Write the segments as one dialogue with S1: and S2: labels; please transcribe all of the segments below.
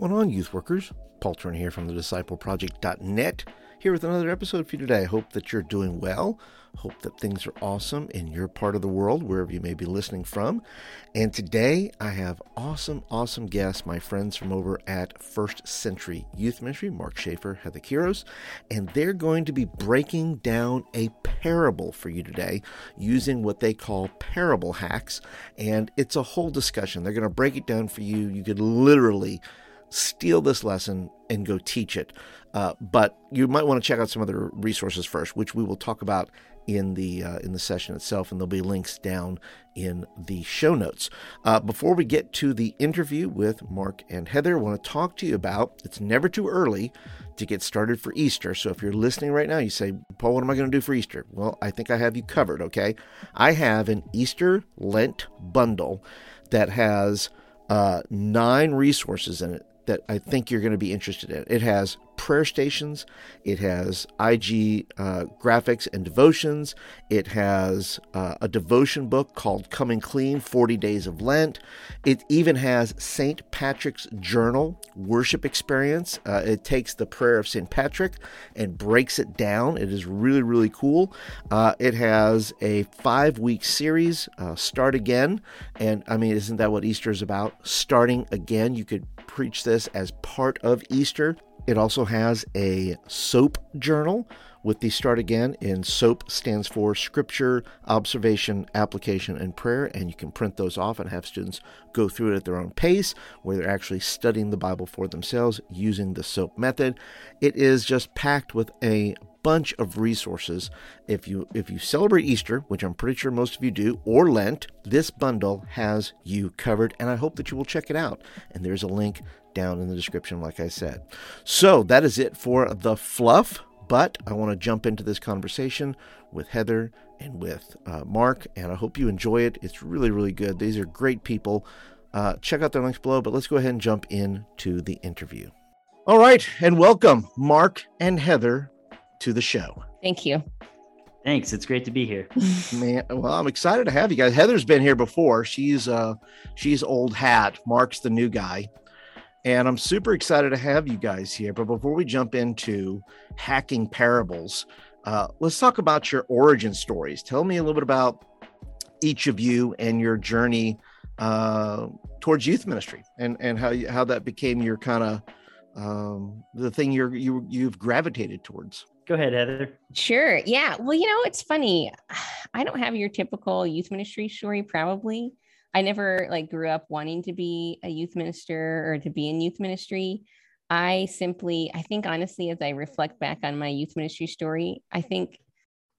S1: going on, youth workers? Paul Turner here from the discipleproject.net, here with another episode for you today. I hope that you're doing well. Hope that things are awesome in your part of the world, wherever you may be listening from. And today I have awesome, awesome guests, my friends from over at First Century Youth Ministry, Mark Schaefer, Heather Kiros, and they're going to be breaking down a parable for you today using what they call parable hacks. And it's a whole discussion. They're going to break it down for you. You could literally steal this lesson and go teach it. Uh, but you might want to check out some other resources first, which we will talk about in the uh, in the session itself, and there'll be links down in the show notes. Uh, before we get to the interview with Mark and Heather, I want to talk to you about. It's never too early to get started for Easter. So if you're listening right now, you say, Paul, what am I going to do for Easter? Well, I think I have you covered. Okay, I have an Easter Lent bundle that has uh, nine resources in it that I think you're going to be interested in. It has prayer stations, it has IG uh, graphics and devotions, it has uh, a devotion book called Coming Clean 40 Days of Lent. It even has St. Patrick's Journal worship experience. Uh, it takes the prayer of St. Patrick and breaks it down. It is really, really cool. Uh, it has a five week series, uh, Start Again. And I mean, isn't that what Easter is about? Starting again. You could preach this as part of Easter. It also has a SOAP journal with the start again in SOAP stands for Scripture, Observation, Application, and Prayer. And you can print those off and have students go through it at their own pace where they're actually studying the Bible for themselves using the SOAP method. It is just packed with a bunch of resources. If you if you celebrate Easter, which I'm pretty sure most of you do, or Lent, this bundle has you covered, and I hope that you will check it out. And there's a link down in the description, like I said. So that is it for the fluff. But I want to jump into this conversation with Heather and with uh, Mark, and I hope you enjoy it. It's really, really good. These are great people. Uh, check out their links below, but let's go ahead and jump into the interview. All right, and welcome, Mark and Heather, to the show.
S2: Thank you.
S3: Thanks. It's great to be here.
S1: Man, well, I'm excited to have you guys. Heather's been here before. She's uh she's old hat. Mark's the new guy. And I'm super excited to have you guys here. But before we jump into hacking parables, uh, let's talk about your origin stories. Tell me a little bit about each of you and your journey uh, towards youth ministry and, and how, you, how that became your kind of um, the thing you're, you, you've gravitated towards.
S3: Go ahead, Heather.
S2: Sure. Yeah. Well, you know, it's funny. I don't have your typical youth ministry story, probably. I never like grew up wanting to be a youth minister or to be in youth ministry. I simply, I think honestly, as I reflect back on my youth ministry story, I think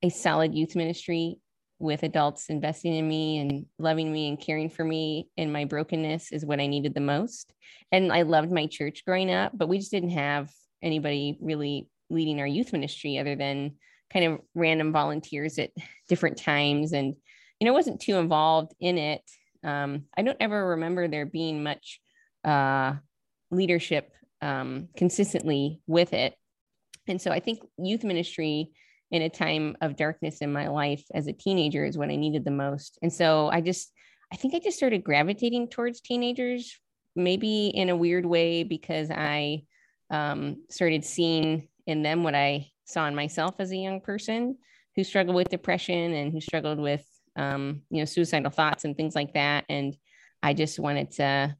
S2: a solid youth ministry with adults investing in me and loving me and caring for me in my brokenness is what I needed the most. And I loved my church growing up, but we just didn't have anybody really leading our youth ministry other than kind of random volunteers at different times. And, you know, wasn't too involved in it um, I don't ever remember there being much uh, leadership um, consistently with it. And so I think youth ministry in a time of darkness in my life as a teenager is what I needed the most. And so I just, I think I just started gravitating towards teenagers, maybe in a weird way, because I um, started seeing in them what I saw in myself as a young person who struggled with depression and who struggled with um, you know, suicidal thoughts and things like that. And I just wanted to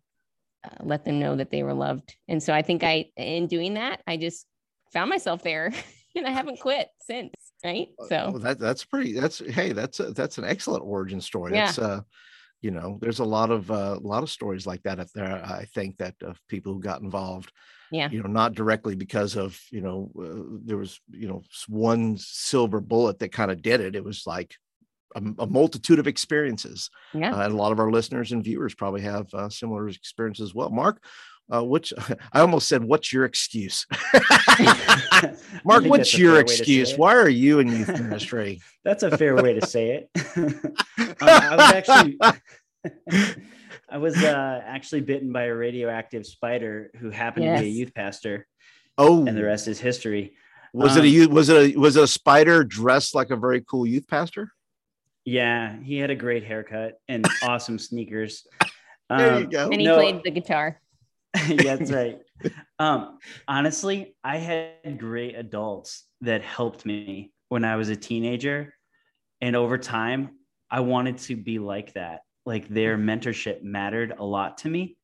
S2: uh, let them know that they were loved. And so I think I, in doing that, I just found myself there and I haven't quit since. Right. Uh, so
S1: oh, that, that's pretty, that's, Hey, that's, a, that's an excellent origin story. Yeah. That's, uh, you know, there's a lot of, uh, a lot of stories like that up there. I think that of people who got involved,
S2: yeah
S1: you know not directly because of you know uh, there was you know one silver bullet that kind of did it it was like a, a multitude of experiences.
S2: Yeah.
S1: Uh, and a lot of our listeners and viewers probably have uh, similar experiences as well. Mark, uh, which I almost said, what's your excuse? Mark, what's your excuse? Why are you in youth ministry?
S3: that's a fair way to say it. um, I was actually, I was uh, actually bitten by a radioactive spider who happened yes. to be a youth pastor.
S1: Oh,
S3: and the rest is history.
S1: Was um, it a was it a was it a spider dressed like a very cool youth pastor?
S3: Yeah, he had a great haircut and awesome sneakers.
S1: There um, you go.
S2: And he no, played the guitar.
S3: yeah, that's right. um, honestly, I had great adults that helped me when I was a teenager. And over time, I wanted to be like that. Like their mentorship mattered a lot to me.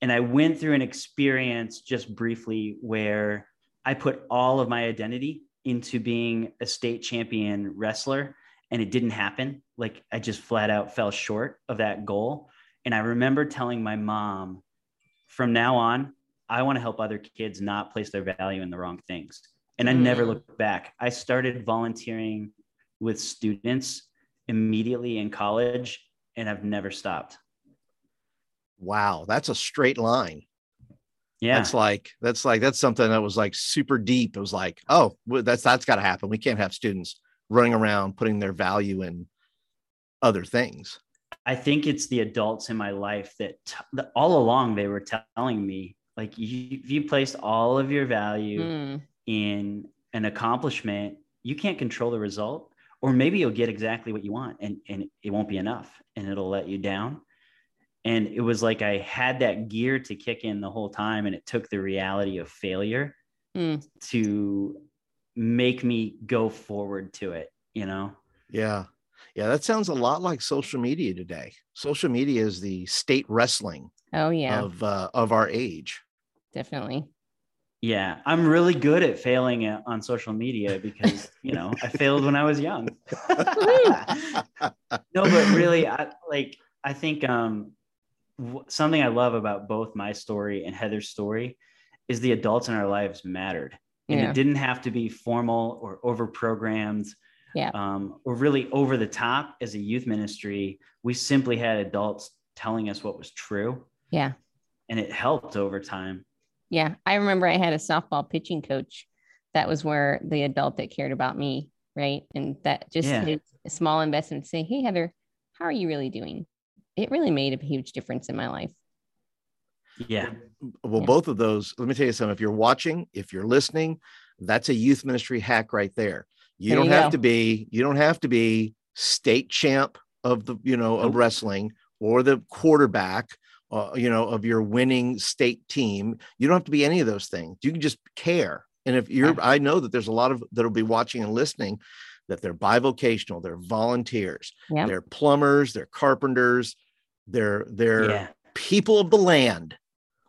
S3: And I went through an experience just briefly where I put all of my identity into being a state champion wrestler and it didn't happen. Like I just flat out fell short of that goal. And I remember telling my mom, from now on, I want to help other kids not place their value in the wrong things. And I never mm-hmm. looked back. I started volunteering with students immediately in college and I've never stopped.
S1: Wow, that's a straight line.
S3: Yeah.
S1: That's like that's like that's something that was like super deep. It was like, oh, that's that's got to happen. We can't have students running around putting their value in other things.
S3: I think it's the adults in my life that t- all along they were telling me like you, if you placed all of your value mm. in an accomplishment, you can't control the result, or maybe you'll get exactly what you want and, and it won't be enough and it'll let you down. And it was like I had that gear to kick in the whole time, and it took the reality of failure mm. to make me go forward to it, you know?
S1: Yeah. Yeah, that sounds a lot like social media today. Social media is the state wrestling.
S2: Oh yeah.
S1: Of uh, of our age.
S2: Definitely.
S3: Yeah, I'm really good at failing on social media because you know I failed when I was young. no, but really, I, like I think um, w- something I love about both my story and Heather's story is the adults in our lives mattered, and yeah. it didn't have to be formal or over programmed
S2: yeah.
S3: um, or really over the top as a youth ministry. We simply had adults telling us what was true.
S2: Yeah.
S3: And it helped over time.
S2: Yeah. I remember I had a softball pitching coach. That was where the adult that cared about me, right? And that just yeah. a small investment say, Hey, Heather, how are you really doing? It really made a huge difference in my life.
S3: Yeah.
S1: Well, yeah. both of those, let me tell you something. If you're watching, if you're listening, that's a youth ministry hack right there. You there don't you have go. to be, you don't have to be state champ of the, you know, of wrestling or the quarterback, uh, you know, of your winning state team. You don't have to be any of those things. You can just care. And if you're, I know that there's a lot of that'll be watching and listening that they're bivocational, they're volunteers, yep. they're plumbers, they're carpenters, they're they're yeah. people of the land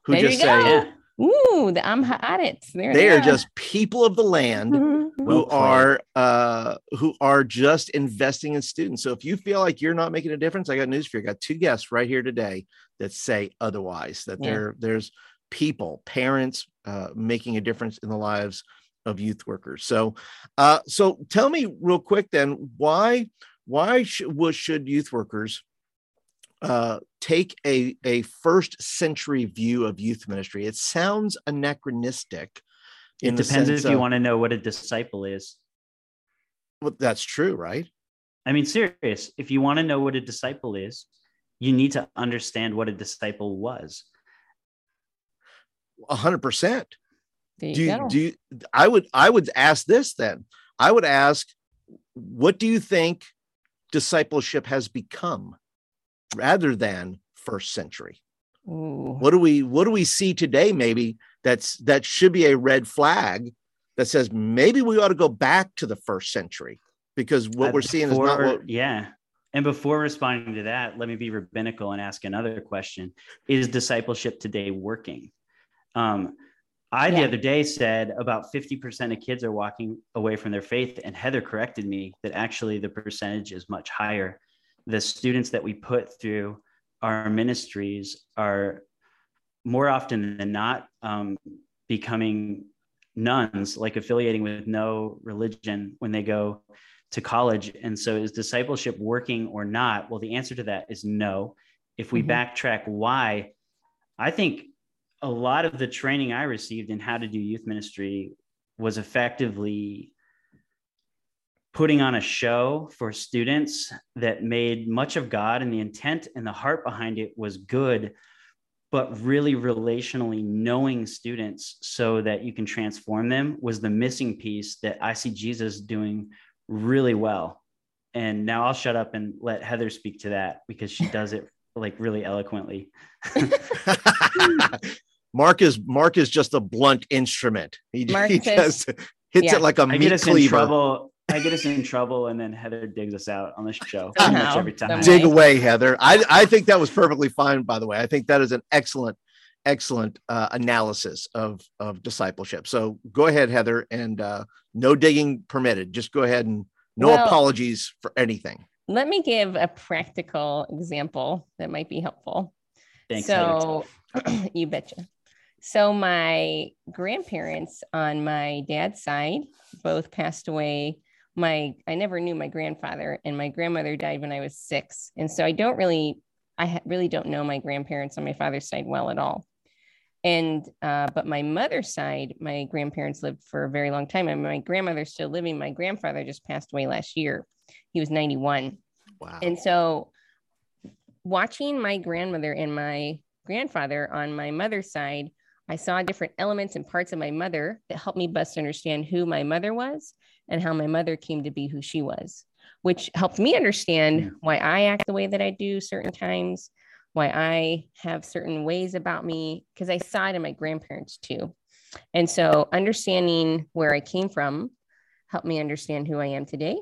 S1: who there just say,
S2: Ooh, the I'm at it.
S1: There they, they are, are just people of the land mm-hmm. Who are uh who are just investing in students. So if you feel like you're not making a difference, I got news for you. I got two guests right here today that say otherwise, that yeah. there there's people, parents uh making a difference in the lives of youth workers. So uh so tell me real quick then why why should, should youth workers uh, take a, a first century view of youth ministry. It sounds anachronistic.
S3: It depends if of, you want to know what a disciple is.
S1: Well, that's true, right?
S3: I mean, serious. If you want to know what a disciple is, you need to understand what a disciple was.
S1: A hundred percent. Do you, do you, I would I would ask this then. I would ask, what do you think discipleship has become? rather than first century. Ooh. What do we what do we see today maybe that's that should be a red flag that says maybe we ought to go back to the first century because what uh, we're seeing before, is not what
S3: yeah. And before responding to that let me be rabbinical and ask another question. Is discipleship today working? Um, i yeah. the other day said about 50% of kids are walking away from their faith and heather corrected me that actually the percentage is much higher. The students that we put through our ministries are more often than not um, becoming nones, like affiliating with no religion when they go to college. And so, is discipleship working or not? Well, the answer to that is no. If we mm-hmm. backtrack why, I think a lot of the training I received in how to do youth ministry was effectively putting on a show for students that made much of God and the intent and the heart behind it was good, but really relationally knowing students so that you can transform them was the missing piece that I see Jesus doing really well. And now I'll shut up and let Heather speak to that because she does it like really eloquently.
S1: Mark is Mark is just a blunt instrument. He,
S2: Mark
S1: he just hits
S2: Yeah.
S1: it like a
S3: I
S1: meat
S3: get us in
S1: cleaver.
S3: trouble. I get us in trouble, and then Heather digs us out on the show pretty much every time.
S1: Dig away, Heather. I I think that was perfectly fine. By the way, I think that is an excellent excellent uh, analysis of of discipleship. So go ahead, Heather, and uh, no digging permitted. Just go ahead and no
S2: Well-
S1: apologies for anything.
S2: Let me give a practical example that might be helpful.
S3: Thanks,
S2: so you betcha. So my grandparents on my dad's side both passed away. My I never knew my grandfather, and my grandmother died when I was six, and so I don't really, I really don't know my grandparents on my father's side well at all. And uh, but my mother's side, my grandparents lived for a very long time, and my grandmother's still living. My grandfather just passed away last year. He was ninety one.
S1: Wow.
S2: And so watching my grandmother and my grandfather on my mother's side, I saw different elements and parts of my mother that helped me best understand who my mother was and how my mother came to be who she was, which helped me understand why I act the way that I do certain times, why I have certain ways about me, because I saw it in my grandparents too. And so understanding where I came from helped me understand who I am today.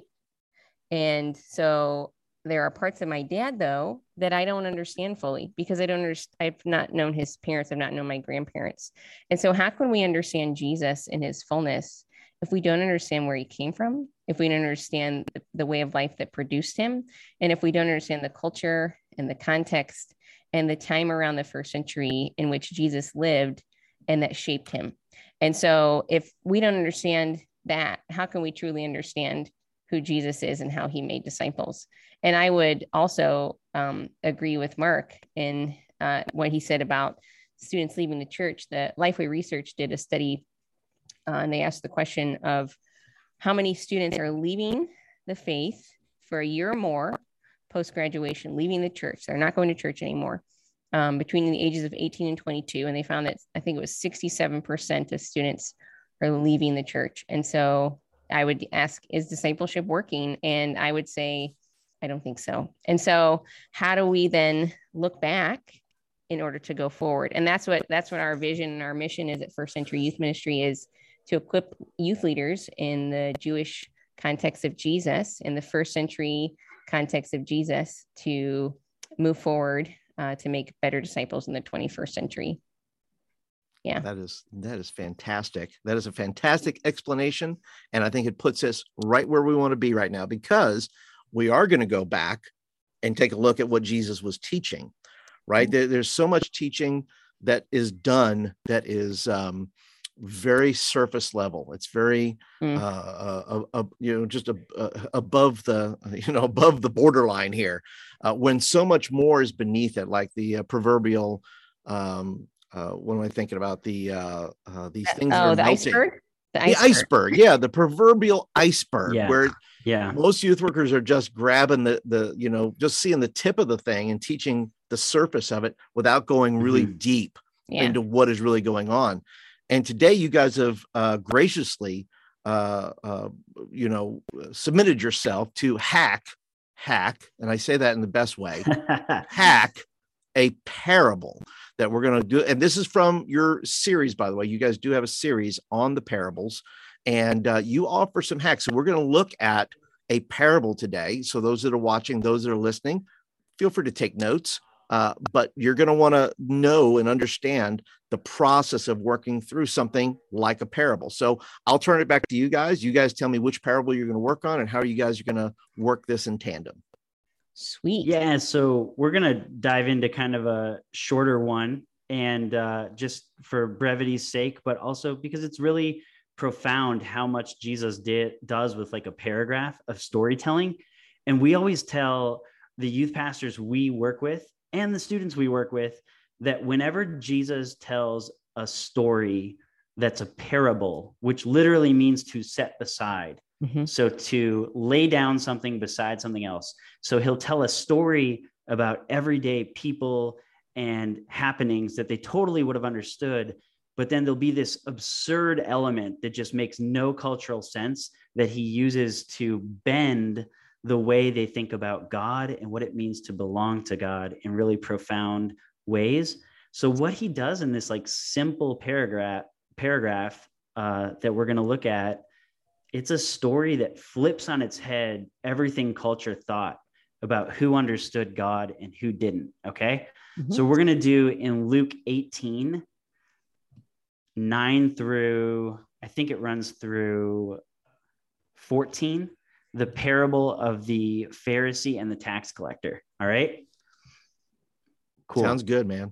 S2: And so there are parts of my dad though that I don't understand fully because I don't understand. I've not known his parents. I've not known my grandparents. And so how can we understand Jesus in his fullness if we don't understand where he came from? If we don't understand the, way of life that produced him, and if we don't understand the culture and the context and the time around the first century in which Jesus lived and that shaped him. And so if we don't understand that, how can we truly understand who Jesus is and how he made disciples? And I would also um, agree with Mark in uh, what he said about students leaving the church. The Lifeway Research did a study uh, and they asked the question of how many students are leaving the faith for a year or more post graduation, leaving the church. They're not going to church anymore um, between the ages of 18 and 22. And they found that I think it was 67% of students are leaving the church. And so I would ask, is discipleship working? And I would say, I don't think so. And so how do we then look back in order to go forward? And that's what that's what our vision and our mission is at First Century Youth Ministry is to equip youth leaders in the Jewish context of Jesus, in the first century context of Jesus, to move forward uh, to make better disciples in the 21st century. Yeah.
S1: That is that is fantastic. That is a fantastic explanation, and I think it puts us right where we want to be right now because we are going to go back and take a look at what Jesus was teaching. Right there, there's so much teaching that is done that is um, very surface level. It's very
S2: Mm.
S1: uh, uh, uh, you know just uh, above the you know above the borderline here. Uh, when so much more is beneath it, like the uh, proverbial. Um, uh, what am I thinking about? The uh, uh, these things.
S2: Oh, the
S1: melting.
S2: iceberg? The
S1: The iceberg, yeah, the proverbial iceberg,
S3: Yeah.
S1: where
S3: Yeah.
S1: most youth workers are just grabbing the the you know just seeing the tip of the thing and teaching the surface of it without going really deep
S2: Yeah.
S1: into what is really going on. And today, you guys have uh, graciously, uh, uh, you know, submitted yourself to hack, hack, and I say that in the best way, hack a parable that we're going to do. And this is from your series, by the way. You guys do have a series on the parables, and uh, you offer some hacks. So we're going to look at a parable today. So those that are watching, those that are listening, feel free to take notes. Uh, but you're going to want to know and understand the process of working through something like a parable. So I'll turn it back to you guys. You guys tell me which parable you're going to work on and how you guys are going to work this in tandem.
S2: Sweet.
S3: Yeah, so we're gonna dive into kind of a shorter one, and uh, just for brevity's sake, but also because it's really profound how much Jesus did does with like a paragraph of storytelling, and we always tell the youth pastors we work with and the students we work with that whenever Jesus tells a story that's a parable, which literally means to set beside.
S2: Mhm.
S3: So to lay down something beside something else. So he'll tell a story about everyday people and happenings that they totally would have understood. But then there'll be this absurd element that just makes no cultural sense that he uses to bend the way they think about God and what it means to belong to God in really profound ways. So what he does in this like simple paragraph paragraph uh, that we're going to look at, it's a story that flips on its head everything culture thought about who understood God and who didn't. Okay. Mm-hmm. So we're going to do in Luke 18, 9 through, I think it runs through 14, the parable of the Pharisee and the tax collector. All right.
S1: Cool. Sounds good, man.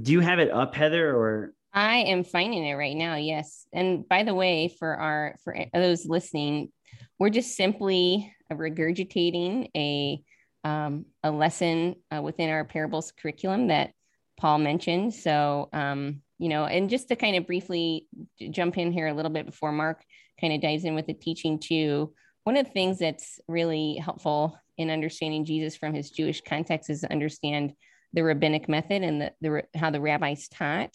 S3: Do you have it up, Heather, or
S2: I am finding it right now. Yes. And by the way, for our for those listening, we're just simply regurgitating a um, a lesson uh, within our parables curriculum that Paul mentioned. So, um, you know, and just to kind of briefly jump in here a little bit before Mark kind of dives in with the teaching too. One of the things that's really helpful in understanding Jesus from his Jewish context is to understand the rabbinic method and the, the how the rabbis taught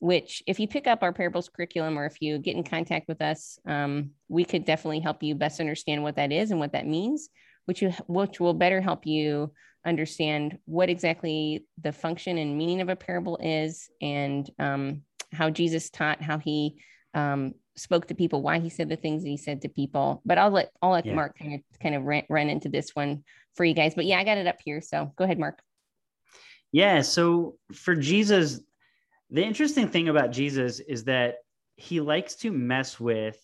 S2: which if you pick up our parables curriculum or if you get in contact with us um, we could definitely help you best understand what that is and what that means which, you, which will better help you understand what exactly the function and meaning of a parable is and um, how jesus taught how he um, spoke to people why he said the things that he said to people but i'll let i'll let yeah. mark kind of kind of run, run into this one for you guys but yeah i got it up here so go ahead mark
S3: yeah so for jesus the interesting thing about Jesus is that he likes to mess with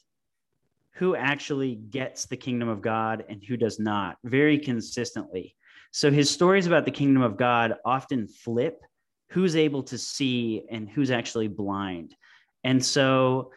S3: who actually gets the kingdom of God and who does not very consistently. So his stories about the kingdom of God often flip who's able to see and who's actually blind. And so,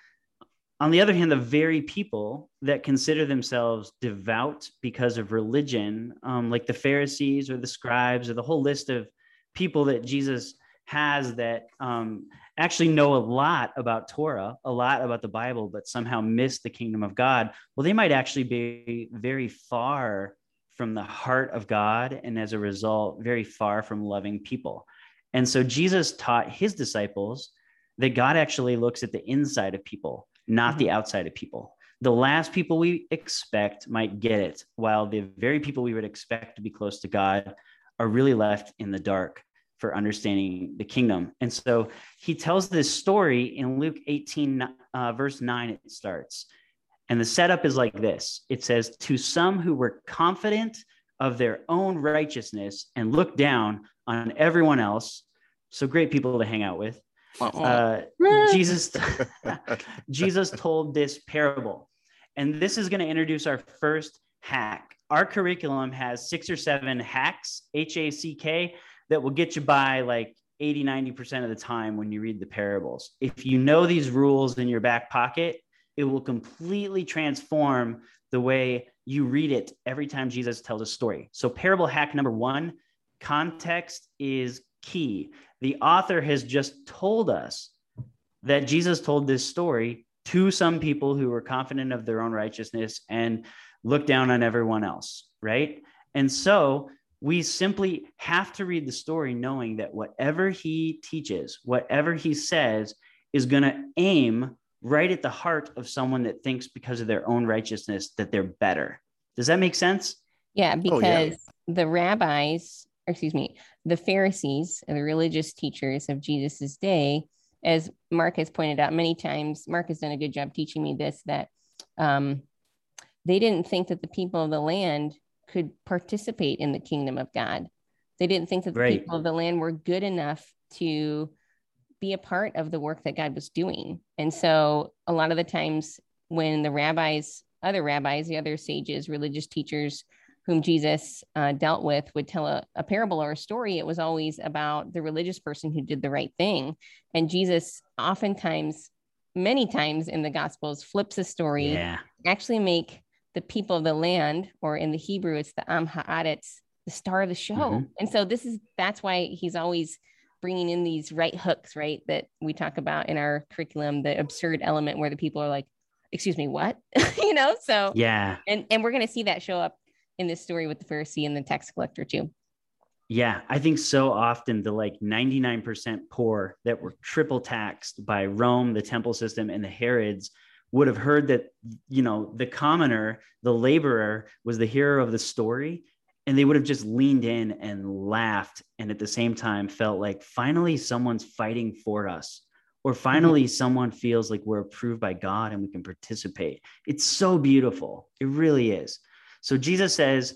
S3: on the other hand, the very people that consider themselves devout because of religion, um, like the Pharisees or the scribes or the whole list of people that Jesus has that um, actually know a lot about Torah, a lot about the Bible, but somehow miss the kingdom of God, well, they might actually be very far from the heart of God. And as a result, very far from loving people. And so Jesus taught his disciples that God actually looks at the inside of people, not mm-hmm. the outside of people. The last people we expect might get it, while the very people we would expect to be close to God are really left in the dark for understanding the kingdom. And so he tells this story in Luke 18, uh, verse 9, it starts. And the setup is like this it says, To some who were confident of their own righteousness and looked down on everyone else. So great people to hang out with. Uh, Jesus, Jesus told this parable. And this is going to introduce our first hack. Our curriculum has six or seven hacks, H A C K, that will get you by like 80, 90% of the time when you read the parables. If you know these rules in your back pocket, it will completely transform the way you read it every time Jesus tells a story. So, parable hack number one context is key. The author has just told us that Jesus told this story to some people who were confident of their own righteousness and looked down on everyone else, right? And so, we simply have to read the story knowing that whatever he teaches, whatever he says, is going to aim right at the heart of someone that thinks because of their own righteousness that they're better. Does that make sense?
S2: Yeah, because oh, yeah. the rabbis, excuse me, the Pharisees, the religious teachers of Jesus's day, as Mark has pointed out many times, Mark has done a good job teaching me this that um, they didn't think that the people of the land could participate in the kingdom of God. They didn't think that the right. people of the land were good enough to be a part of the work that God was doing. And so a lot of the times when the rabbis, other rabbis, the other sages, religious teachers whom Jesus uh, dealt with would tell a, a parable or a story, it was always about the religious person who did the right thing. And Jesus oftentimes, many times in the gospels, flips a story, yeah. actually make the people of the land, or in the Hebrew, it's the Am Haaretz, the star of the show. Mm-hmm. And so this is that's why he's always bringing in these right hooks, right? That we talk about in our curriculum, the absurd element where the people are like, "Excuse me, what?" you know. So
S3: yeah,
S2: and and we're going to see that show up in this story with the Pharisee and the tax collector too.
S3: Yeah, I think so often the like 99% poor that were triple taxed by Rome, the temple system, and the Herods would have heard that you know the commoner the laborer was the hero of the story and they would have just leaned in and laughed and at the same time felt like finally someone's fighting for us or mm-hmm. finally mm-hmm. someone feels like we're approved by God and we can participate. It's so beautiful. It really is. So Jesus says,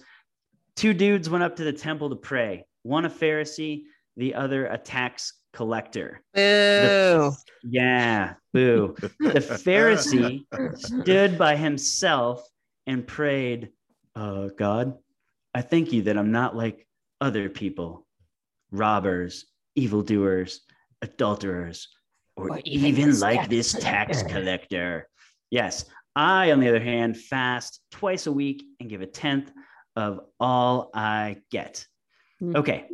S3: two dudes went up to the temple to pray, one a Pharisee, the other a tax collector.
S2: Boo. The,
S3: yeah, boo. the Pharisee stood by himself and prayed, uh, God, I thank you that I'm not like other people, robbers, evildoers, adulterers, or, or even, even like this tax collector. Yes, I, on the other hand, fast twice a week and give a tenth of all I get. Mm-hmm. Okay,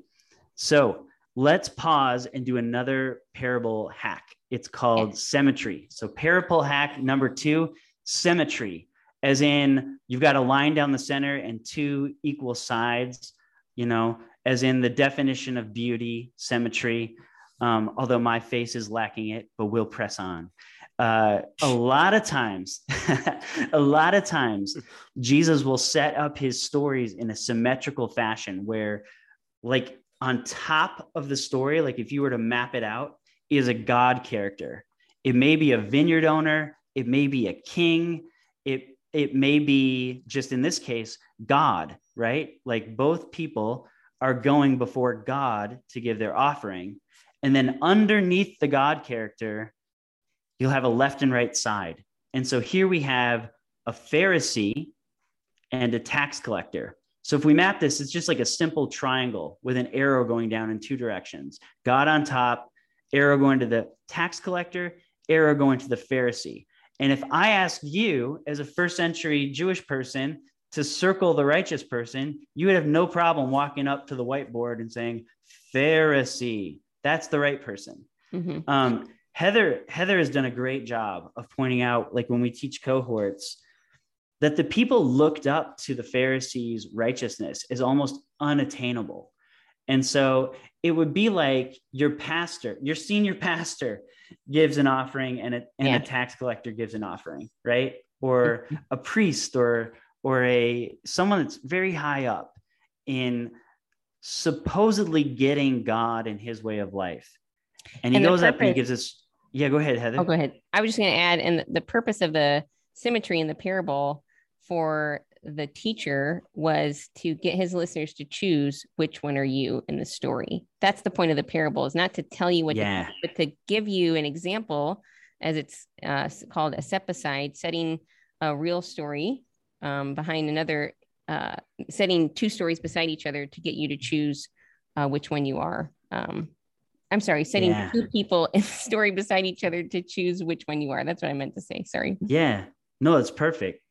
S3: so let's pause and do another parable hack. It's called symmetry. So, parable hack number two symmetry, as in you've got a line down the center and two equal sides, you know, as in the definition of beauty, symmetry. Um, although my face is lacking it, but we'll press on. Uh, a lot of times, a lot of times, Jesus will set up his stories in a symmetrical fashion where, like, on top of the story, like if you were to map it out, is a God character. It may be a vineyard owner, it may be a king, it it may be just in this case God, right? Like both people are going before God to give their offering. And then underneath the God character, you'll have a left and right side. And so here we have a Pharisee and a tax collector. So if we map this, it's just like a simple triangle with an arrow going down in two directions. God on top, arrow going to the tax collector, arrow going to the Pharisee. And if I asked you as a first century Jewish person to circle the righteous person, you would have no problem walking up to the whiteboard and saying, Pharisee, that's the right person. Mm-hmm. Um, Heather, Heather has done a great job of pointing out, like when we teach cohorts, that the people looked up to the Pharisees' righteousness is almost unattainable. And so it would be like your pastor, your senior pastor gives an offering and a, and yeah. a tax collector gives an offering, right? Or mm-hmm. a priest or or a someone that's very high up in supposedly getting God and his way of life. And he and goes up and he gives us yeah, go ahead, Heather.
S2: Oh, go ahead. I was just going to add, and the purpose of the symmetry in the parable for the teacher was to get his listeners to choose which one are you in the story. That's the point of the parable is not to tell you what yeah. to, but to give you an example as it's uh, called a sepicide, setting a real story um, behind another, uh, setting two stories beside each other to get you to choose uh, which one you are. Um, I'm sorry, setting yeah. two people in the story beside each other to choose which one you are. That's what I meant to say. Sorry.
S3: Yeah. No, it's perfect.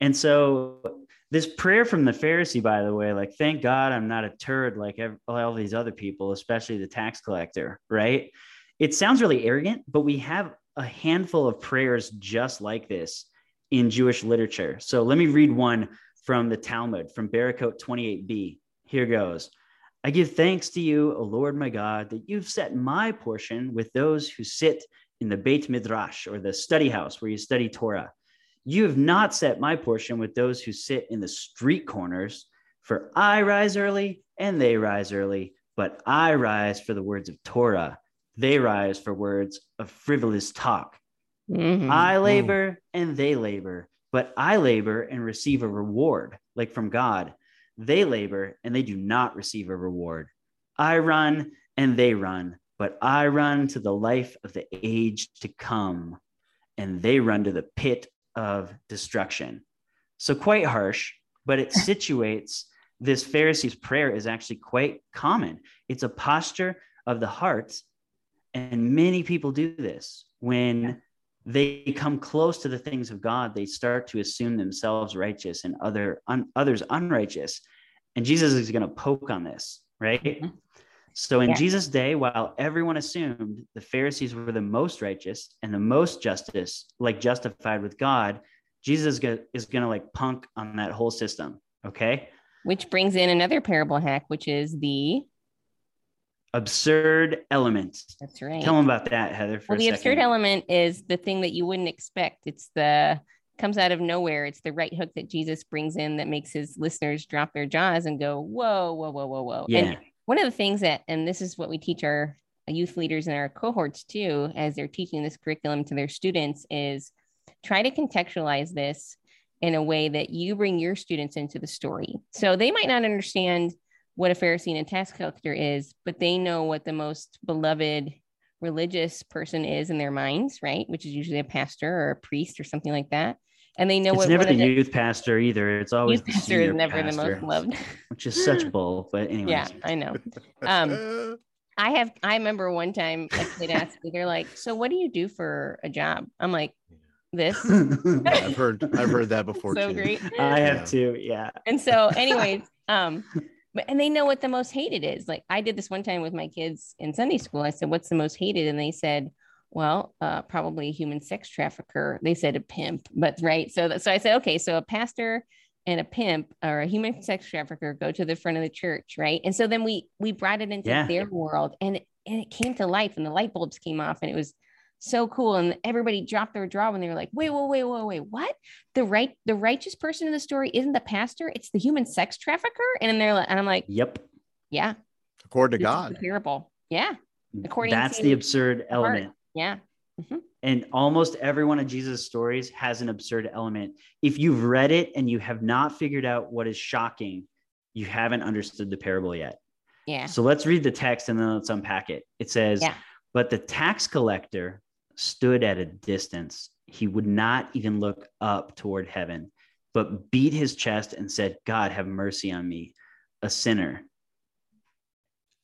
S3: And so this prayer from the Pharisee, by the way, like, thank God I'm not a turd like all these other people, especially the tax collector, right? It sounds really arrogant, but we have a handful of prayers just like this in Jewish literature. So let me read one from the Talmud from Berakhot 28b. Here goes. I give thanks to you, O Lord my God, that you've set my portion with those who sit in the Beit Midrash or the study house where you study Torah. You have not set my portion with those who sit in the street corners, for I rise early and they rise early, but I rise for the words of Torah. They rise for words of frivolous talk. Mm-hmm. I labor and they labor, but I labor and receive a reward, like from God. They labor and they do not receive a reward. I run and they run, but I run to the life of the age to come, and they run to the pit of destruction. So, quite harsh, but it situates this Pharisee's prayer is actually quite common. It's a posture of the heart. And many people do this when they come close to the things of God, they start to assume themselves righteous and other un, others unrighteous. And Jesus is going to poke on this, right? Mm-hmm. So in yeah. Jesus' day, while everyone assumed the Pharisees were the most righteous and the most justice, like justified with God, Jesus is going to like punk on that whole system. Okay.
S2: Which brings in another parable hack, which is the
S3: absurd element.
S2: That's right.
S3: Tell them about that, Heather.
S2: well, the absurd element is the thing that you wouldn't expect. It's the comes out of nowhere. It's the right hook that Jesus brings in that makes his listeners drop their jaws and go, whoa, whoa, whoa, whoa, whoa.
S3: Yeah.
S2: And one of the things that, and this is what we teach our youth leaders in our cohorts too, as they're teaching this curriculum to their students, is try to contextualize this in a way that you bring your students into the story. So they might not understand what a Pharisee and a tax collector is, but they know what the most beloved religious person is in their minds, right? Which is usually a pastor or a priest or something like that. And they know
S3: it's
S2: what
S3: never
S2: one
S3: the
S2: of the
S3: youth pastor either. It's always
S2: youth
S3: the
S2: pastor is
S3: senior
S2: never the most loved.
S3: which is such bull. But anyways,
S2: yeah, I know. Um, I have. I remember one time a kid asked me, they're like, "So what do you do for a job?" I'm like, "This."
S1: I've heard I've heard that before
S2: so
S1: too.
S2: great.
S3: I have
S1: Yeah.
S3: to. Yeah.
S2: And so, anyways, um, but and they know what the most hated is. Like I did this one time with my kids in Sunday school. I said, "What's the most hated?" And they said, "Well, uh, probably a human sex trafficker." They said a pimp, but right. So, that, so I said, "Okay, so a pastor." And a pimp or a human sex trafficker go to the front of the church, right? And so then we we brought it into
S3: Yeah.
S2: their world, and and it came to life, and the light bulbs came off, and it was so cool. And everybody dropped their jaw when they were like, "Wait, wait, wait, wait, wait, what? the right the righteous person in the story isn't the pastor it's the human sex trafficker and then they're like and i'm like
S3: Yep.
S2: yeah
S1: According to God.
S2: the parable yeah According
S3: That's
S2: to
S3: the absurd
S2: heart.
S3: element.
S2: yeah mm-hmm.
S3: And almost every one of Jesus' stories has an absurd element. If you've read it and you have not figured out what is shocking, you haven't understood the parable yet.
S2: yeah
S3: So let's read the text and then let's unpack it. It says,
S2: Yeah.
S3: But the tax collector stood at a distance. He would not even look up toward heaven, but beat his chest and said, God, have mercy on me, a sinner.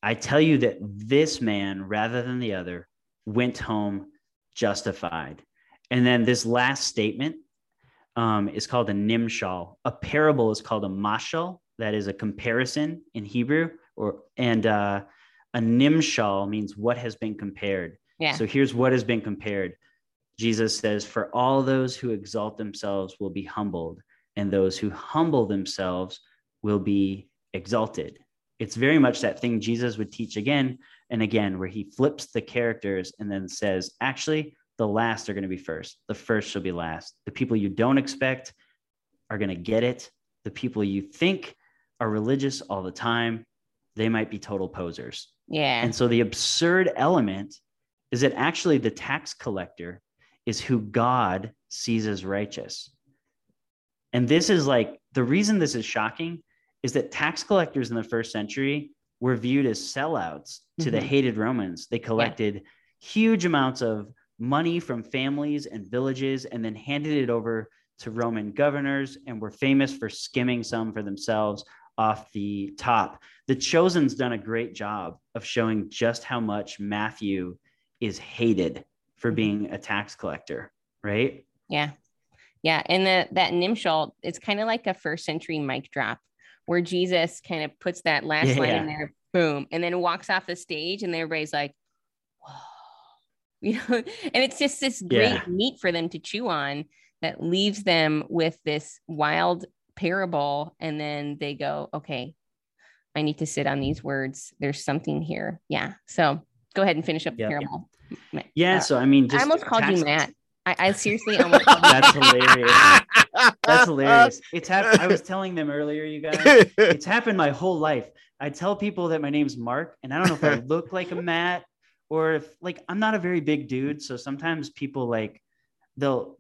S3: I tell you that this man, rather than the other, went home justified. And then this last statement um, is called a nimshal. A parable is called a mashal, that is a comparison in Hebrew, or and uh, a nimshal means what has been compared.
S2: Yeah
S3: So here's what has been compared. Jesus says, For all those who exalt themselves will be humbled, and those who humble themselves will be exalted. It's very much that thing Jesus would teach again and again, where he flips the characters and then says, Actually, the last are going to be first. The first shall be last. The people you don't expect are going to get it. The people you think are religious all the time, they might be total posers.
S2: yeah
S3: And so the absurd element is that actually the tax collector is who God sees as righteous. And this is like the reason this is shocking is that tax collectors in the first century were viewed as sellouts to the
S2: Mhm.
S3: hated Romans. They collected huge amounts of money from families and villages and then handed it over to Roman governors and were famous for skimming some for themselves off the top. The Chosen's done a great job of showing just how much Matthew is hated for
S2: Mhm.
S3: being a tax collector, right?
S2: yeah yeah and the, that nimshal it's kind of like a first century mic drop where jesus kind of puts that last line in there boom and then walks off the stage and everybody's like whoa you know and it's just this great
S3: Yeah.
S2: meat for them to chew on that leaves them with this wild parable and then they go okay i need to sit on these words there's something here yeah so go ahead and finish up the
S3: Yep.
S2: parable
S3: Yeah.
S2: uh,
S3: So I mean, just
S2: i almost called
S3: tax-
S2: you matt i, I seriously almost called you
S3: That's hilarious. That's hilarious. It's happened. I was telling them earlier, you guys. It's happened my whole life. I tell people that my name's Mark, and I don't know if I look like a Matt or if like I'm not a very big dude. So sometimes people like they'll,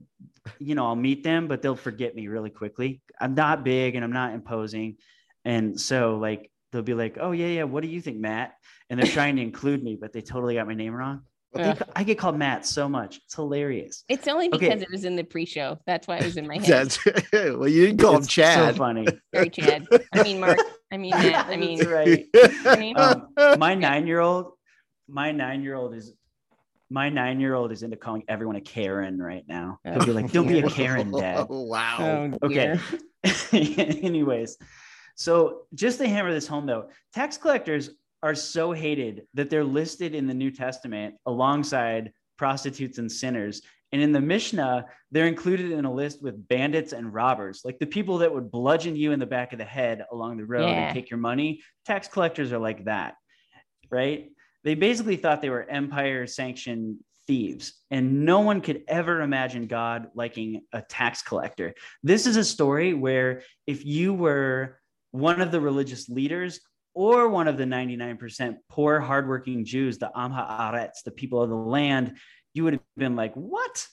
S3: you know, I'll meet them, but they'll forget me really quickly. I'm not big and I'm not imposing, and so like they'll be like, "Oh yeah, yeah, what do you think, Matt?" And they're trying to include me, but they totally got my name wrong.
S2: Yeah.
S3: I get called Matt so much. It's hilarious.
S2: It's only
S3: Okay.
S2: because it was in the pre-show. That's why it was in my head.
S1: That's well, you didn't call him Chad.
S3: So funny.
S2: Sorry, Chad. I mean, Mark. I mean, Matt. I mean,
S3: right.
S2: I mean,
S3: Um, my nine-year-old, my nine-year-old is my nine-year-old is into calling everyone a Karen right now. He'll be like, "Don't be a Karen, Dad."
S1: wow.
S2: oh,
S3: Okay. Anyways, so just to hammer this home, though, tax collectors are so hated that they're listed in the New Testament alongside prostitutes and sinners. And in the Mishnah, they're included in a list with bandits and robbers, like the people that would bludgeon you in the back of the head along the road
S2: Yeah.
S3: and take your money. Tax collectors are like that, right? They basically thought they were empire sanctioned thieves. And no one could ever imagine God liking a tax collector. This is a story where if you were one of the religious leaders or one of the 99% poor, hardworking Jews, the Am Haaretz, the people of the land, you would have been like, what?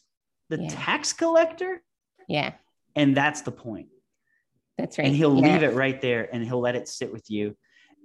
S3: The
S2: Yeah.
S3: tax collector?
S2: Yeah,
S3: And that's the point
S2: that's right.
S3: and he'll
S2: Yeah.
S3: leave it right there and he'll let it sit with you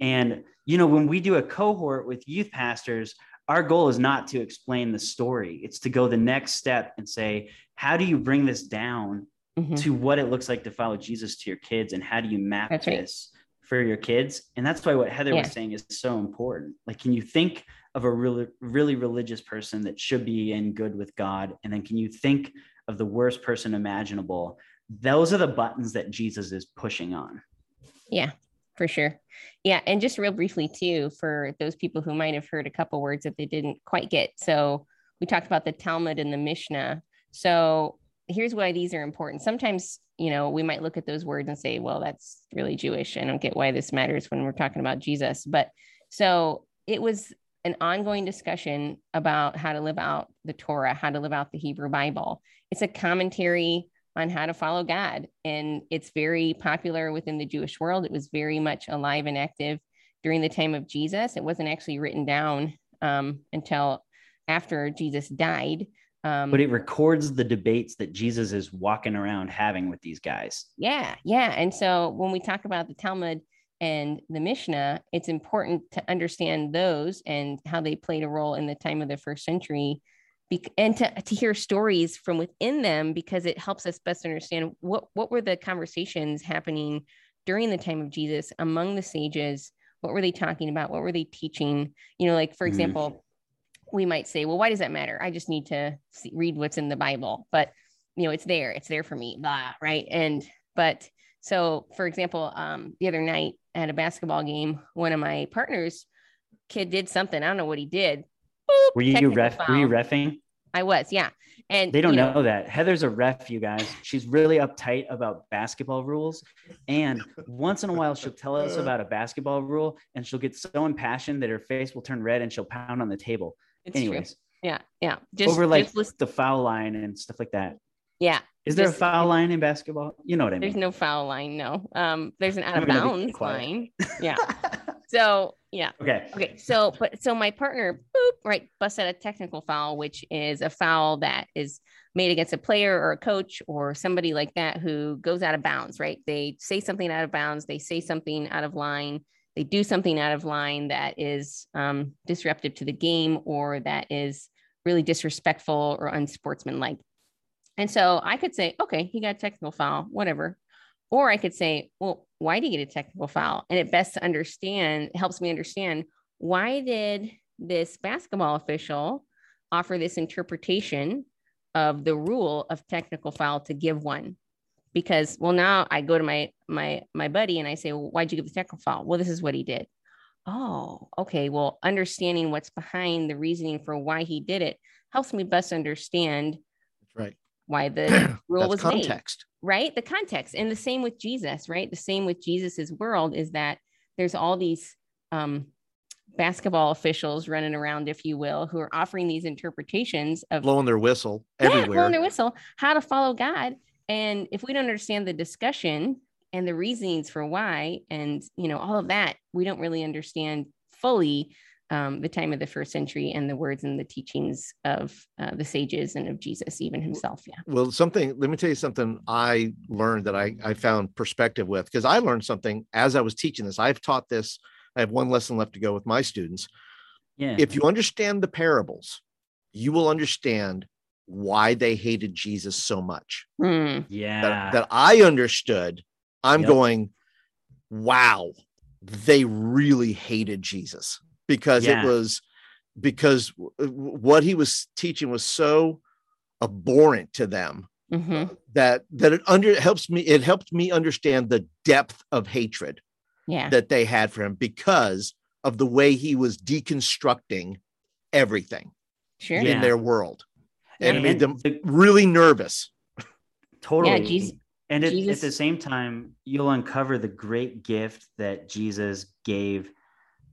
S3: and you know when we do a cohort with youth pastors our goal is not to explain the story it's to go the next step and say how do you bring this down
S2: Mhm.
S3: to what it looks like to follow jesus to your kids and how do you map
S2: That's right.
S3: this for your kids and that's why what heather
S2: Yeah.
S3: was saying is so important like can you think of a really really religious person that should be in good with god and then can you think of the worst person imaginable those are the buttons that jesus is pushing on
S2: Yeah, for sure. Yeah. And just real briefly, too, for those people who might have heard a couple words that they didn't quite get. So we talked about the Talmud and the Mishnah. So here's why these are important. Sometimes, you know, we might look at those words and say, well, that's really Jewish. I don't get why this matters when we're talking about Jesus. But so it was an ongoing discussion about how to live out the Torah, how to live out the Hebrew Bible. It's a commentary on how to follow God. And it's very popular within the Jewish world. It was very much alive and active during the time of Jesus. It wasn't actually written down um, until after Jesus died. Um,
S3: but it records the debates that jesus is walking around having with these guys
S2: yeah, yeah. And so when we talk about the Talmud and the Mishnah, it's important to understand those and how they played a role in the time of the first century. Bec- and to, to hear stories from within them because it helps us best understand what, what were the conversations happening during the time of Jesus among the sages. What were they talking about? What were they teaching? You know, like for
S3: Mhm.
S2: example, we might say, well, why does that matter? I just need to see, read what's in the Bible. But you know, it's there, it's there for me, blah, right? And but so for example, um, the other night at a basketball game, one of my partners' kid did something. I don't know what he did. Boop,
S3: were you ref were you refing
S2: I was, yeah. And
S3: they don't
S2: you
S3: know, that heather's a ref you guys she's really uptight about basketball rules and once in a while she'll tell us about a basketball rule and she'll get so impassioned that her face will turn red and she'll pound on the table
S2: It's
S3: anyways
S2: true. Yeah, yeah. Just
S3: over like
S2: just
S3: the foul line and stuff like that
S2: yeah.
S3: is there
S2: Just-
S3: a foul line in basketball you know what i mean.
S2: There's no foul line. No. Um, there's an out of bounds line. Yeah. So yeah.
S3: okay
S2: Okay, so but so my partner, boop, right, busted a technical foul, which is a foul that is made against a player or a coach or somebody like that who goes out of bounds, right? They say something out of bounds, they say something out of line, they do something out of line that is um, disruptive to the game or that is really disrespectful or unsportsmanlike. And so I could say, okay, he got a technical foul, whatever. Or I could say, well, why did he get a technical foul? And it best understand, helps me understand why did this basketball official offer this interpretation of the rule of technical foul to give one? Because well, now I go to my my my buddy and I say, well, why'd you give the technical foul? Well, this is what he did. Oh, okay. Well, understanding what's behind the reasoning for why he did it helps me best understand
S1: That's right.
S2: why the rule was made
S1: context.
S2: right the context and the same with jesus right the same with jesus's world is that there's all these um, basketball officials running around if you will who are offering these interpretations of
S1: Blowing their whistle
S2: yeah,
S1: everywhere.
S2: blowing their whistle how to follow god and if we don't understand the discussion and the reasonings for why and you know all of that we don't really understand fully um, the time of the first century and the words and the teachings of uh, the sages and of jesus even himself. Yeah.
S1: Well something let me tell you something i learned that i i found perspective with because i learned something as i was teaching this. I've taught this i have one lesson left to go with my students.
S3: Yeah.
S1: If you understand the parables you will understand why they hated jesus so much
S2: Hmm.
S3: yeah
S1: that, that i understood i'm
S3: Yep.
S1: going wow they really hated jesus because
S3: Yeah.
S1: it was because w- w- what he was teaching was so abhorrent to them
S2: Mhm.
S1: that that it under it helps me it helped me understand the depth of hatred
S2: yeah
S1: that they had for him because of the way he was deconstructing everything
S2: sure
S3: Yeah.
S1: in their world and it
S3: And
S1: made them
S3: the-
S1: really nervous.
S3: Totally.
S2: Yeah, Jesus-
S3: and at, at the same time you'll uncover the great gift that jesus gave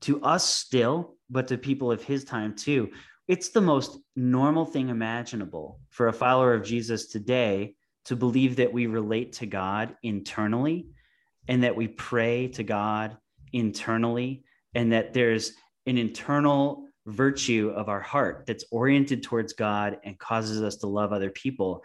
S3: to us still but to people of his time too. It's the most normal thing imaginable for a follower of Jesus today to believe that we relate to God internally and that we pray to God internally and that there's an internal virtue of our heart that's oriented towards God and causes us to love other people.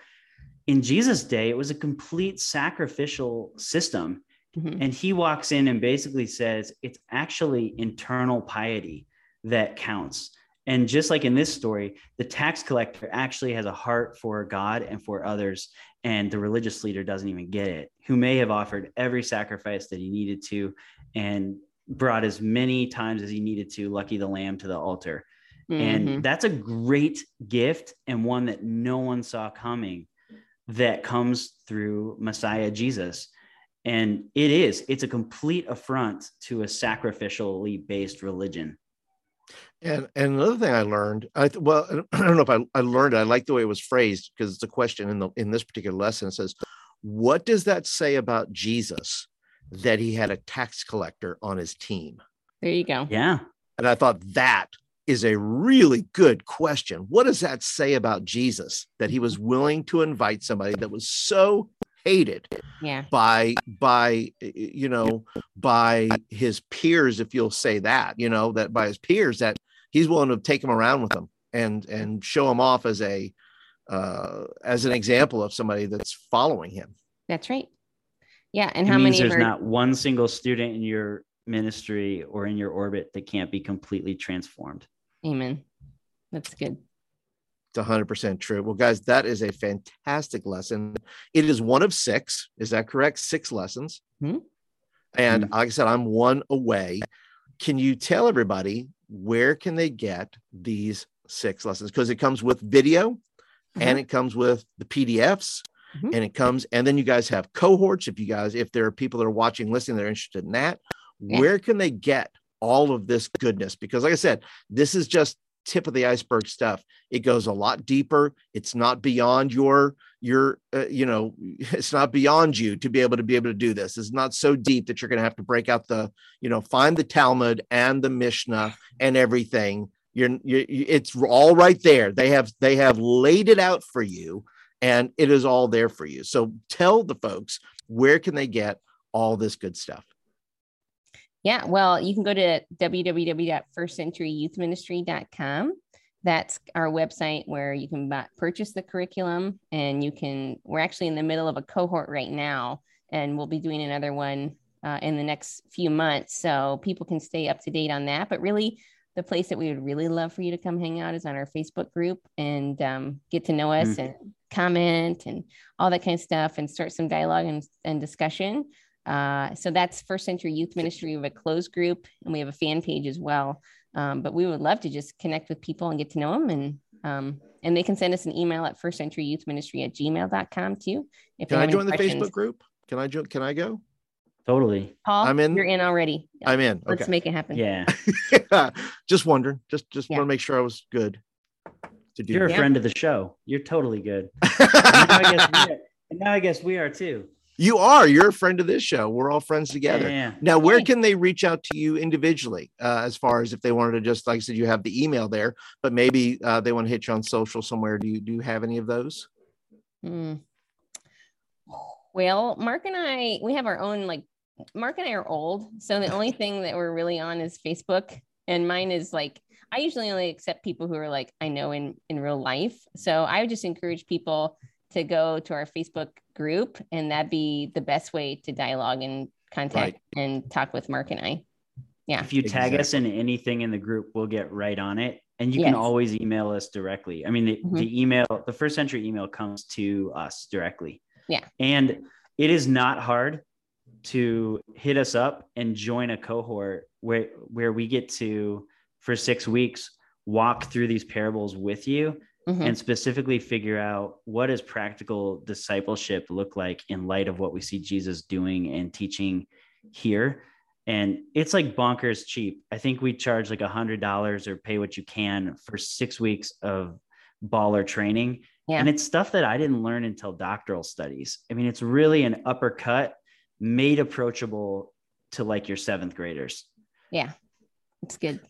S3: In Jesus' day, it was a complete sacrificial system. Mm-hmm. And he walks in and basically says it's actually internal piety that counts. And just like in this story, the tax collector actually has a heart for God and for others, and the religious leader doesn't even get it, who may have offered every sacrifice that he needed to and brought as many times as he needed to, lucky the lamb to the altar. Mm-hmm. And that's a great gift and one that no one saw coming that comes through Messiah Jesus. And it is, it's a complete affront to a sacrificially based religion.
S1: And and another thing I learned, I well, I don't know if I, I learned it. I like the way it was phrased because it's a question in the in this particular lesson. It says, "What does that say about Jesus that he had a tax collector on his team?"
S2: There you go.
S3: Yeah.
S1: And I thought that is a really good question. What does that say about Jesus that he was willing to invite somebody that was so hated
S2: yeah.
S1: by by you know by his peers if you'll say that you know that by his peers that he's willing to take him around with him and and show him off as a uh, as an example of somebody that's following him.
S2: That's right. Yeah, and
S3: it
S2: how many?
S3: There's are... not one single student in your ministry or in your orbit that can't be completely transformed.
S2: Amen. That's good.
S1: It's 100% true. Well, guys, that is a fantastic lesson. It is one of six. Is that correct? Six lessons.
S2: Mm-hmm.
S1: And mm-hmm. like I said, I'm one away. Can you tell everybody where can they get these six lessons? Because it comes with video mm-hmm. and it comes with the PDFs. Mm-hmm. And it comes, and then you guys have cohorts. If you guys, if there are people that are watching, listening, they're interested in that, yeah. where can they get all of this goodness? Because, like I said, this is just tip of the iceberg stuff it goes a lot deeper it's not beyond your your uh, you know it's not beyond you to be able to be able to do this it's not so deep that you're going to have to break out the you know find the talmud and the mishnah and everything you're, you it's all right there they have they have laid it out for you and it is all there for you so tell the folks where can they get all this good stuff
S2: yeah, well, you can go to www.firstcenturyyouthministry.com. That's our website where you can buy, purchase the curriculum and you can. We're actually in the middle of a cohort right now, and we'll be doing another one uh, in the next few months. So people can stay up to date on that. But really, the place that we would really love for you to come hang out is on our Facebook group and um, get to know us mm. and comment and all that kind of stuff and start some dialogue and, and discussion. Uh, so that's First Century Youth Ministry. We have a closed group and we have a fan page as well. Um, but we would love to just connect with people and get to know them. And um, and they can send us an email at First Century Youth Ministry at gmail.com too.
S1: If can I join the Facebook group? Can I join? Can I go?
S3: Totally.
S2: Paul, I'm in. You're in already.
S1: I'm in.
S2: Let's make it happen.
S3: Yeah.
S1: just wondering. Just just yeah. want to make sure I was good.
S3: To do You're a friend of the show. You're totally good. and, now are, and now I guess we are too.
S1: You are. You're a friend of this show. We're all friends together.
S3: Yeah.
S1: Now, where can they reach out to you individually? Uh, as far as if they wanted to just, like I said, you have the email there, but maybe uh, they want to hit you on social somewhere. Do you do you have any of those?
S2: Hmm. Well, Mark and I, we have our own like. Mark and I are old, so the only thing that we're really on is Facebook, and mine is like I usually only accept people who are like I know in in real life. So I would just encourage people to go to our Facebook group, and that'd be the best way to dialogue and contact right. and talk with Mark and I. Yeah.
S3: If you tag exactly. us in anything in the group, we'll get right on it. And you yes. can always email us directly. I mean, the, mm-hmm. the email, the first century email comes to us directly.
S2: Yeah.
S3: And it is not hard to hit us up and join a cohort where where we get to for six weeks walk through these parables with you mm-hmm. and specifically figure out what does practical discipleship look like in light of what we see Jesus doing and teaching here. And it's like bonkers cheap. I think we charge like a hundred dollars or pay what you can for six weeks of baller training. Yeah. And it's stuff that I didn't learn until doctoral studies. I mean, it's really an uppercut made approachable to like your seventh graders.
S2: Yeah. It's good.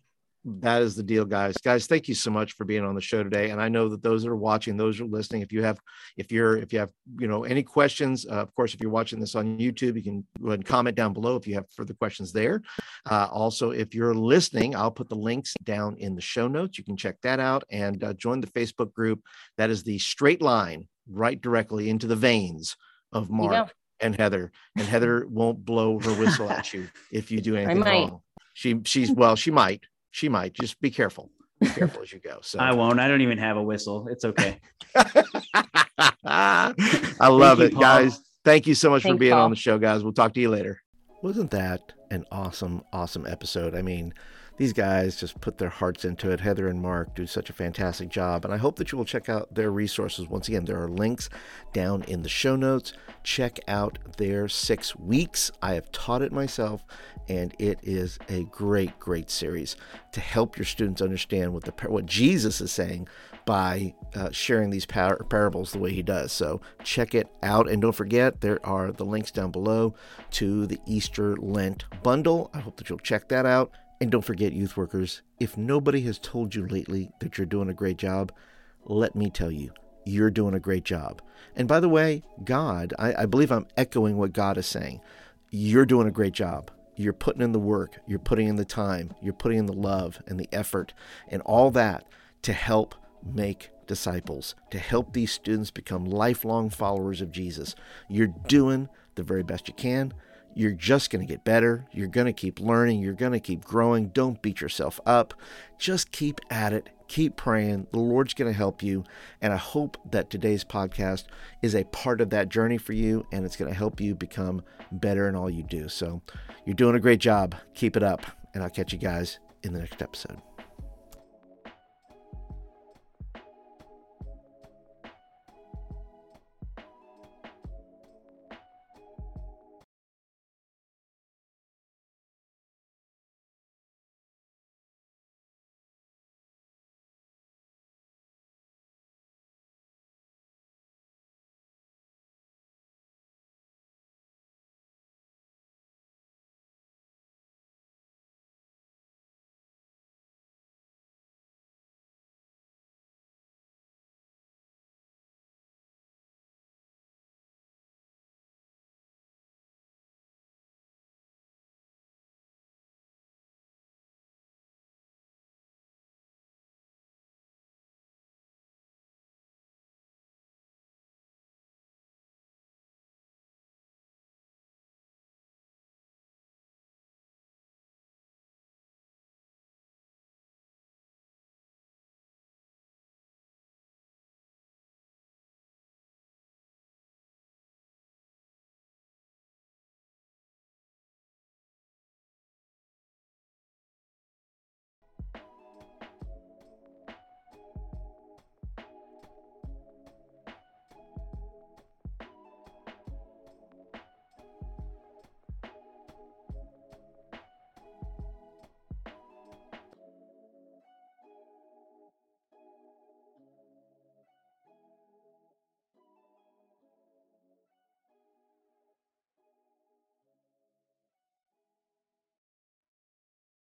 S1: That is the deal guys. Guys thank you so much for being on the show today. And i know that those that are watching those are listening if you have if you're if you have you know any questions uh, of course if you're watching this on youtube you can go ahead and comment down below if you have further questions there. Uh, also if you're listening i'll put the links down in the show notes. You can check that out and uh, join the facebook group. That is the straight line right directly into the veins of mark and heather and heather won't blow her whistle at you if you do anything wrong she she's well she might she might. Just be careful. Be careful as you go. So
S3: I won't. I don't even have a whistle. It's okay.
S1: I love it, guys. Thank you so much Thanks, for being Paul. on the show, guys. We'll talk to you later. Wasn't that an awesome, awesome episode? I mean, these guys just put their hearts into it. Heather and Mark do such a fantastic job, and I hope that you will check out their resources. Once again, there are links down in the show notes. Check out their six weeks. I have taught it myself, and it is a great, great series to help your students understand what the what Jesus is saying by uh, sharing these par- parables the way he does. So check it out, and don't forget there are the links down below to the Easter Lent bundle. I hope that you'll check that out. And don't forget, youth workers, if nobody has told you lately that you're doing a great job, let me tell you, you're doing a great job. And by the way, God, I, I, believe I'm echoing what God is saying. You're doing a great job. You're putting in the work, you're putting in the time, you're putting in the love and the effort and all that to help make disciples, to help these students become lifelong followers of Jesus. You're doing the very best you can you're just going to get better. You're going to keep learning. You're going to keep growing. Don't beat yourself up. Just keep at it. Keep praying. The Lord's going to help you. And I hope that today's podcast is a part of that journey for you and it's going to help you become better in all you do. So you're doing a great job. Keep it up. And I'll catch you guys in the next episode.